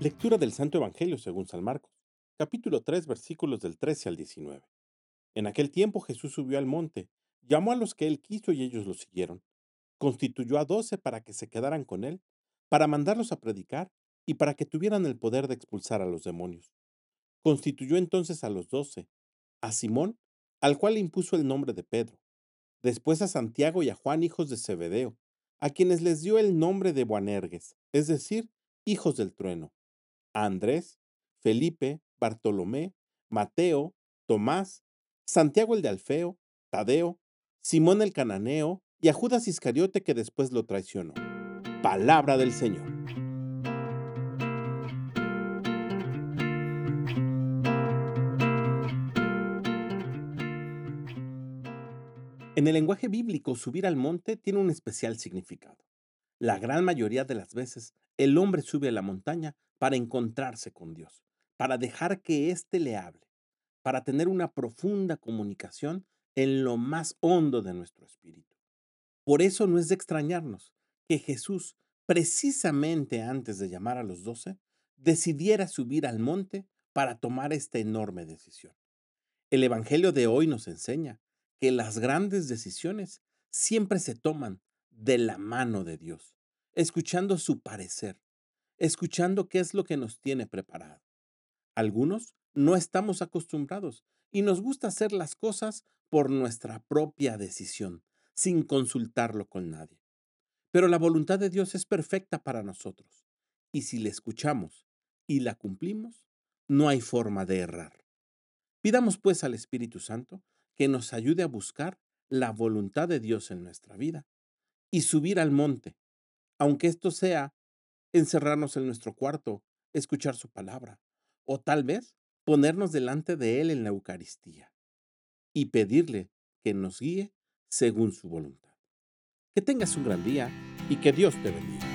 Lectura del Santo Evangelio según San Marcos, capítulo 3, versículos del 13 al 19. En aquel tiempo Jesús subió al monte, llamó a los que él quiso y ellos lo siguieron. Constituyó a doce para que se quedaran con él, para mandarlos a predicar y para que tuvieran el poder de expulsar a los demonios. Constituyó entonces a los doce, a Simón, al cual le impuso el nombre de Pedro, después a Santiago y a Juan, hijos de Zebedeo, a quienes les dio el nombre de Boanerges, es decir, hijos del trueno a Andrés, Felipe, Bartolomé, Mateo, Tomás, Santiago el de Alfeo, Tadeo, Simón el cananeo y a Judas Iscariote que después lo traicionó. Palabra del Señor. En el lenguaje bíblico, subir al monte tiene un especial significado. La gran mayoría de las veces, el hombre sube a la montaña para encontrarse con Dios, para dejar que éste le hable, para tener una profunda comunicación en lo más hondo de nuestro espíritu. Por eso no es de extrañarnos que Jesús, precisamente antes de llamar a los doce, decidiera subir al monte para tomar esta enorme decisión. El Evangelio de hoy nos enseña que las grandes decisiones siempre se toman de la mano de Dios, escuchando su parecer, escuchando qué es lo que nos tiene preparado. Algunos no estamos acostumbrados y nos gusta hacer las cosas por nuestra propia decisión, sin consultarlo con nadie. Pero la voluntad de Dios es perfecta para nosotros, y si le escuchamos y la cumplimos, no hay forma de errar. Pidamos pues al Espíritu Santo que nos ayude a buscar la voluntad de Dios en nuestra vida y subir al monte, aunque esto sea encerrarnos en nuestro cuarto, escuchar su palabra, o tal vez ponernos delante de Él en la Eucaristía y pedirle que nos guíe según su voluntad. Que tengas un gran día y que Dios te bendiga.